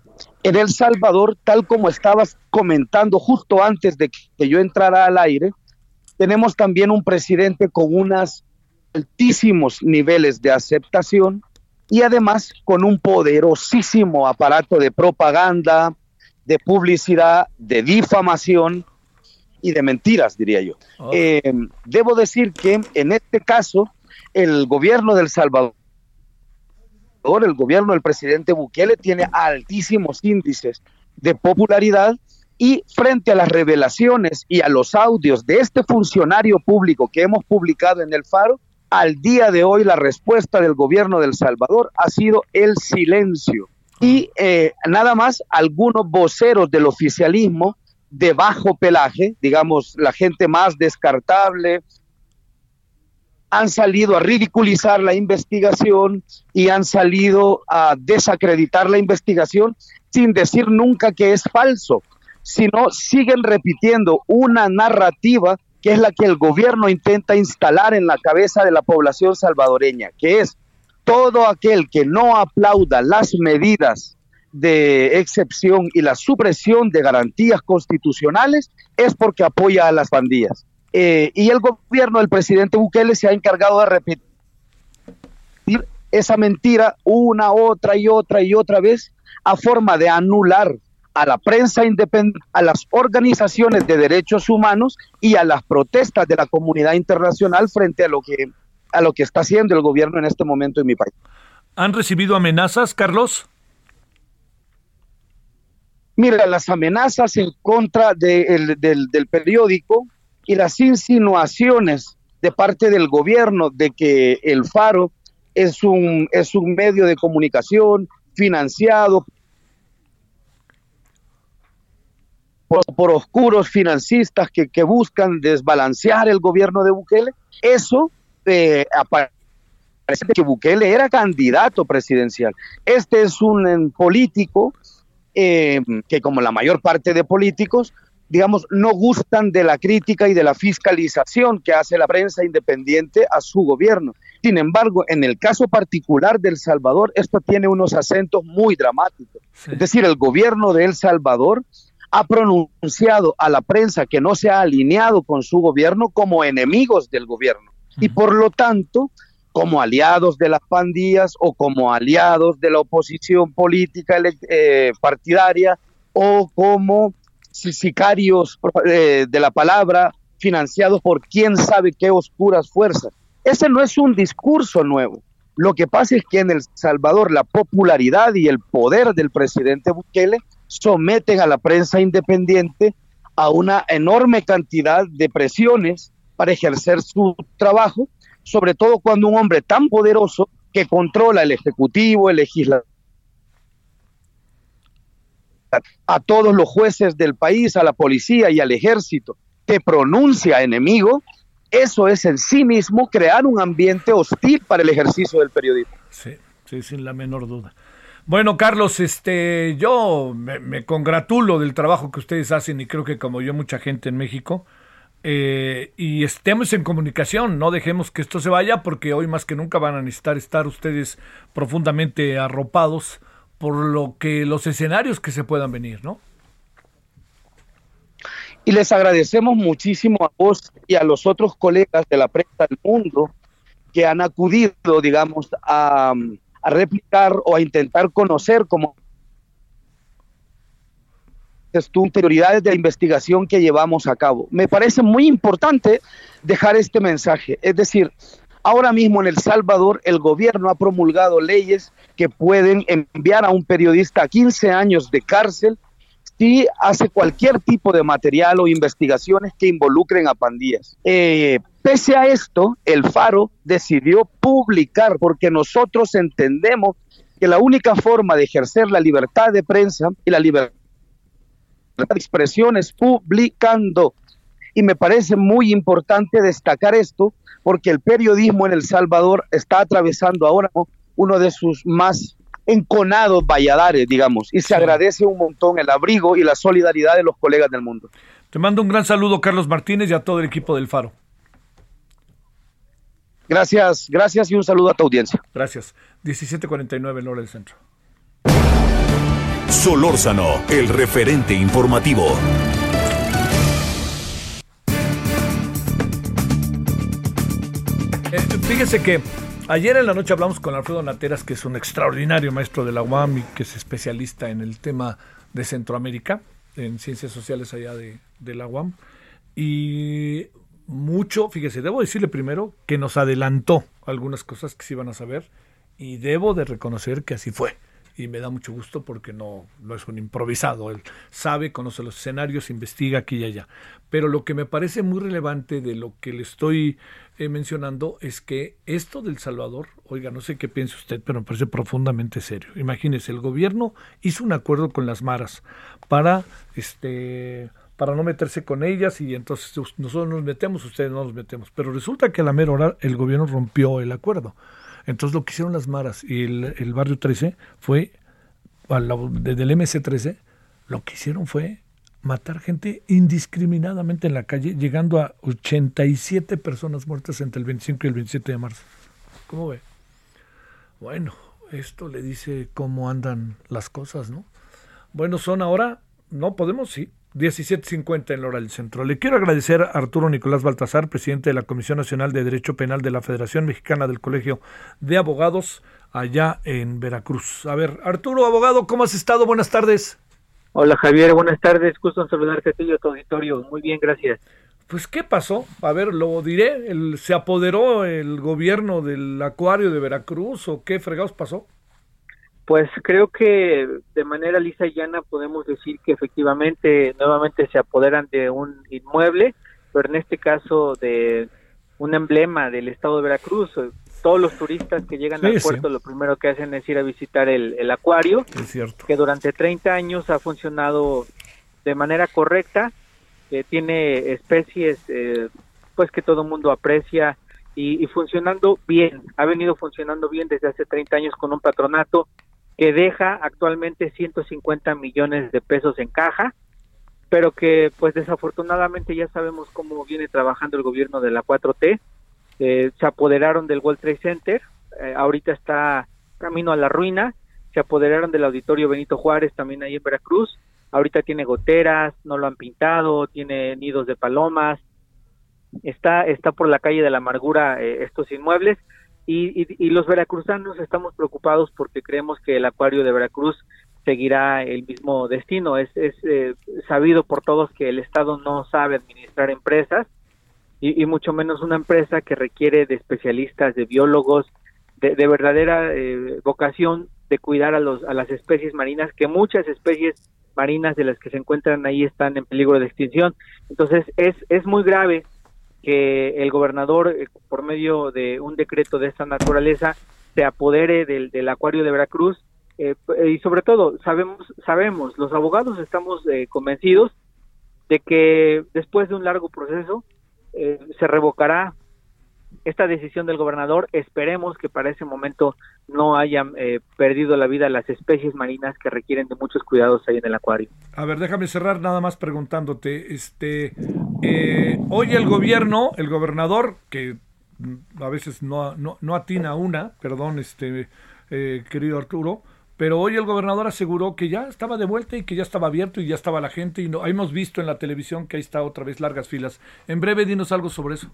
en El Salvador, tal como estabas comentando justo antes de que yo entrara al aire, tenemos también un presidente con unos altísimos niveles de aceptación y además con un poderosísimo aparato de propaganda, de publicidad, de difamación y de mentiras, diría yo. Oh. Eh, debo decir que en este caso, el gobierno del Salvador, el gobierno del presidente Bukele tiene altísimos índices de popularidad y frente a las revelaciones y a los audios de este funcionario público que hemos publicado en el Faro, al día de hoy la respuesta del gobierno del Salvador ha sido el silencio. Y eh, nada más algunos voceros del oficialismo de bajo pelaje, digamos, la gente más descartable, han salido a ridiculizar la investigación y han salido a desacreditar la investigación sin decir nunca que es falso, sino siguen repitiendo una narrativa que es la que el gobierno intenta instalar en la cabeza de la población salvadoreña, que es todo aquel que no aplauda las medidas de excepción y la supresión de garantías constitucionales es porque apoya a las pandillas. Eh, y el gobierno del presidente Bukele se ha encargado de repetir esa mentira una, otra y otra y otra vez a forma de anular a la prensa independiente, a las organizaciones de derechos humanos y a las protestas de la comunidad internacional frente a lo que a lo que está haciendo el gobierno en este momento en mi país. ¿Han recibido amenazas, Carlos? Mira, las amenazas en contra del, del periódico y las insinuaciones de parte del gobierno de que el Faro es un, es un medio de comunicación financiado por, oscuros financistas que, que, buscan desbalancear el gobierno de Bukele. Eso eh, parece que Bukele era candidato presidencial. Este es un político eh, que como la mayor parte de políticos digamos, no gustan de la crítica y de la fiscalización que hace la prensa independiente a su gobierno. Sin embargo, en el caso particular de El Salvador, esto tiene unos acentos muy dramáticos. Es decir, el gobierno de El Salvador ha pronunciado a la prensa que no se ha alineado con su gobierno como enemigos del gobierno. Y por lo tanto, como aliados de las pandillas o como aliados de la oposición política eh, partidaria o como sicarios eh, de la palabra, financiados por quién sabe qué oscuras fuerzas. Ese no es un discurso nuevo. Lo que pasa es que en El Salvador la popularidad y el poder del presidente Bukele someten a la prensa independiente a una enorme cantidad de presiones para ejercer su trabajo, sobre todo cuando un hombre tan poderoso que controla el Ejecutivo, el Legislativo, a todos los jueces del país, a la policía y al ejército, te pronuncia enemigo, eso es en sí mismo crear un ambiente hostil para el ejercicio del periodismo. Sí, sí, sin la menor duda. Bueno, Carlos, este, yo me, congratulo del trabajo que ustedes hacen y creo que como yo mucha gente en México. Eh, y estemos en comunicación, no dejemos que esto se vaya porque hoy más que nunca van a necesitar estar ustedes profundamente arropados por lo que los escenarios que se puedan venir, ¿no? Y les agradecemos muchísimo a vos y a los otros colegas de la prensa del mundo que han acudido, digamos, a, replicar o a intentar conocer cómo tú, prioridades de la investigación que llevamos a cabo. Me parece muy importante dejar este mensaje, es decir, ahora mismo en El Salvador el gobierno ha promulgado leyes que pueden enviar a un periodista a 15 años de cárcel si hace cualquier tipo de material o investigaciones que involucren a pandillas. Eh, pese a esto, el Faro decidió publicar porque nosotros entendemos que la única forma de ejercer la libertad de prensa y la libertad expresiones publicando. Y me parece muy importante destacar esto porque el periodismo en El Salvador está atravesando ahora uno de sus más enconados valladares, digamos, y se agradece un montón el abrigo y la solidaridad de los colegas del mundo. Te mando un gran saludo, Carlos Martínez, y a todo el equipo del Faro. Gracias, gracias y un saludo a tu audiencia. Gracias. 1749 en hora del centro. Solórzano, el referente informativo. Eh, fíjese que ayer en la noche hablamos con Alfredo Nateras, que es un extraordinario maestro de la UAM y que es especialista en el tema de Centroamérica, en ciencias sociales allá de, de la UAM. Y mucho, fíjese, debo decirle primero que nos adelantó algunas cosas que se iban a saber y debo de reconocer que así fue y me da mucho gusto porque no, no es un improvisado. Él sabe, conoce los escenarios, investiga aquí y allá. Pero lo que me parece muy relevante de lo que le estoy eh, mencionando es que esto del Salvador, oiga, no sé qué piensa usted, pero me parece profundamente serio. Imagínese, el gobierno hizo un acuerdo con las maras para este para no meterse con ellas y entonces nosotros nos metemos, ustedes no nos metemos. Pero resulta que a la mera hora el gobierno rompió el acuerdo. Entonces lo que hicieron las maras y el, barrio 13 fue, desde el MC13, lo que hicieron fue matar gente indiscriminadamente en la calle, llegando a 87 personas muertas entre el 25 y el 27 de marzo. ¿Cómo ve? Bueno, esto le dice cómo andan las cosas, ¿no? Bueno, son ahora, no podemos, sí, 17.50 en la hora del centro. Le quiero agradecer a Arturo Nicolás Baltasar, presidente de la Comisión Nacional de Derecho Penal de la Federación Mexicana del Colegio de Abogados, allá en Veracruz. A ver, Arturo, abogado, ¿cómo has estado? Buenas tardes. Hola Javier, buenas tardes. Gusto en saludarte a ti y a tu auditorio. Muy bien, gracias. Pues, ¿qué pasó? A ver, lo diré. ¿Se apoderó el gobierno del acuario de Veracruz o qué fregados pasó? Pues creo que de manera lisa y llana podemos decir que efectivamente nuevamente se apoderan de un inmueble, pero en este caso de un emblema del estado de Veracruz. Todos los turistas que llegan al puerto lo primero que hacen es ir a visitar el, acuario, que durante 30 años ha funcionado de manera correcta, que tiene especies eh, pues que todo el mundo aprecia y, y funcionando bien, ha venido funcionando bien desde hace 30 años con un patronato que deja actualmente 150 millones de pesos en caja, pero que pues desafortunadamente ya sabemos cómo viene trabajando el gobierno de la 4T. Eh, se apoderaron del World Trade Center, eh, ahorita está camino a la ruina, se apoderaron del auditorio Benito Juárez también ahí en Veracruz, ahorita tiene goteras, no lo han pintado, tiene nidos de palomas, está, está por la calle de la amargura eh, estos inmuebles y, los veracruzanos estamos preocupados porque creemos que el acuario de Veracruz seguirá el mismo destino. Es, es eh, sabido por todos que el Estado no sabe administrar empresas y, mucho menos una empresa que requiere de especialistas, de biólogos, de, verdadera eh, vocación de cuidar a, los, a las especies marinas, que muchas especies marinas de las que se encuentran ahí están en peligro de extinción. Entonces es, es muy grave que el gobernador, eh, por medio de un decreto de esta naturaleza, se apodere del, del acuario de Veracruz eh, y sobre todo sabemos, sabemos, los abogados estamos eh, convencidos de que después de un largo proceso se revocará esta decisión del gobernador. Esperemos que para ese momento no hayan perdido la vida las especies marinas que requieren de muchos cuidados ahí en el acuario. A ver, déjame cerrar nada más preguntándote, este, eh, hoy el gobierno, el gobernador, que a veces no, no, atina una, perdón, este eh, querido Arturo, pero hoy el gobernador aseguró que ya estaba de vuelta y que ya estaba abierto y ya estaba la gente y no, hemos visto en la televisión que ahí está otra vez largas filas. En breve dinos algo sobre eso.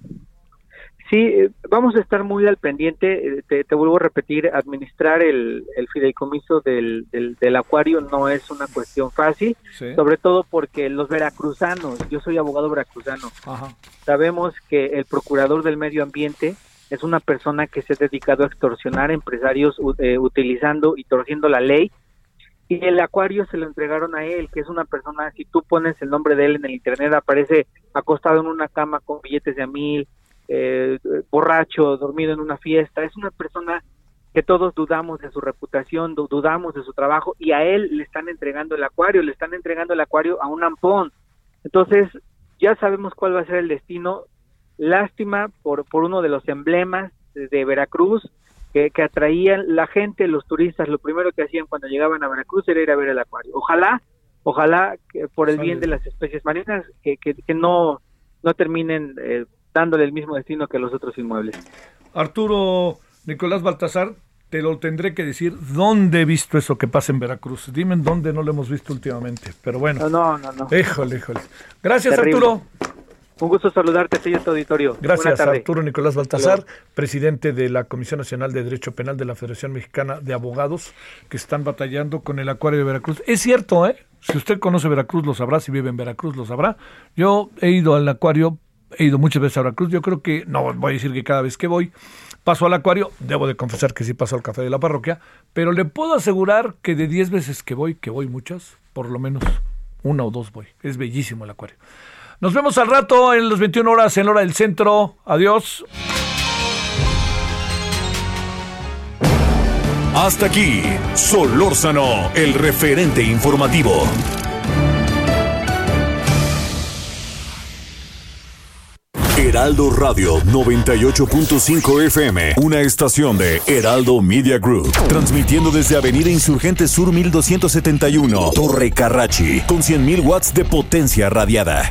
Sí, eh, vamos a estar muy al pendiente. Eh, te, vuelvo a repetir, administrar el, fideicomiso del, del, acuario no es una cuestión fácil, sobre todo porque los veracruzanos, yo soy abogado veracruzano, sabemos que el procurador del medio ambiente es una persona que se ha dedicado a extorsionar empresarios eh, utilizando y torciendo la ley y el acuario se lo entregaron a él, que es una persona, si tú pones el nombre de él en el internet, aparece acostado en una cama con billetes de a mil, eh, borracho, dormido en una fiesta, es una persona que todos dudamos de su reputación, dudamos de su trabajo y a él le están entregando el acuario, le están entregando el acuario a un ampón. Entonces, ya sabemos cuál va a ser el destino. Lástima por, por uno de los emblemas de, Veracruz que, que, atraían la gente, los turistas, lo primero que hacían cuando llegaban a Veracruz era ir a ver el acuario. Ojalá, ojalá que por el bien de las especies marinas que, que, no, no terminen eh, dándole el mismo destino que los otros inmuebles. Arturo Nicolás Baltasar, te lo tendré que decir, ¿dónde he visto eso que pasa en Veracruz? Dime en dónde no lo hemos visto últimamente, pero bueno. No, no, no. Híjole, híjole. Gracias, Arturo. Un gusto saludarte, señor auditorio. Gracias, Arturo Nicolás Baltasar, presidente de la Comisión Nacional de Derecho Penal de la Federación Mexicana de Abogados, que están batallando con el acuario de Veracruz. Es cierto, ¿eh? Si usted conoce Veracruz, lo sabrá. Si vive en Veracruz, lo sabrá. Yo he ido al acuario he ido muchas veces a Veracruz, yo creo que, no voy a decir que cada vez que voy, paso al acuario, debo de confesar que sí paso al café de la parroquia, pero le puedo asegurar que de 10 veces que voy, que voy muchas, por lo menos una o dos voy. Es bellísimo el acuario. Nos vemos al rato en las 21 horas en la hora del centro. Adiós. Hasta aquí, Solórzano, el referente informativo. Heraldo Radio 98.5 FM, una estación de Heraldo Media Group, transmitiendo desde Avenida Insurgente Sur 1271, Torre Carrachi, con 100.000 watts de potencia radiada.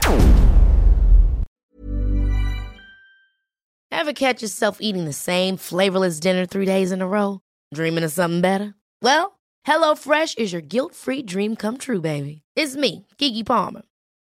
Ever catch yourself eating the same flavorless dinner three days in a row? Dreaming of something better? Well, HelloFresh is your guilt-free dream come true, baby. It's me, Kiki Palmer.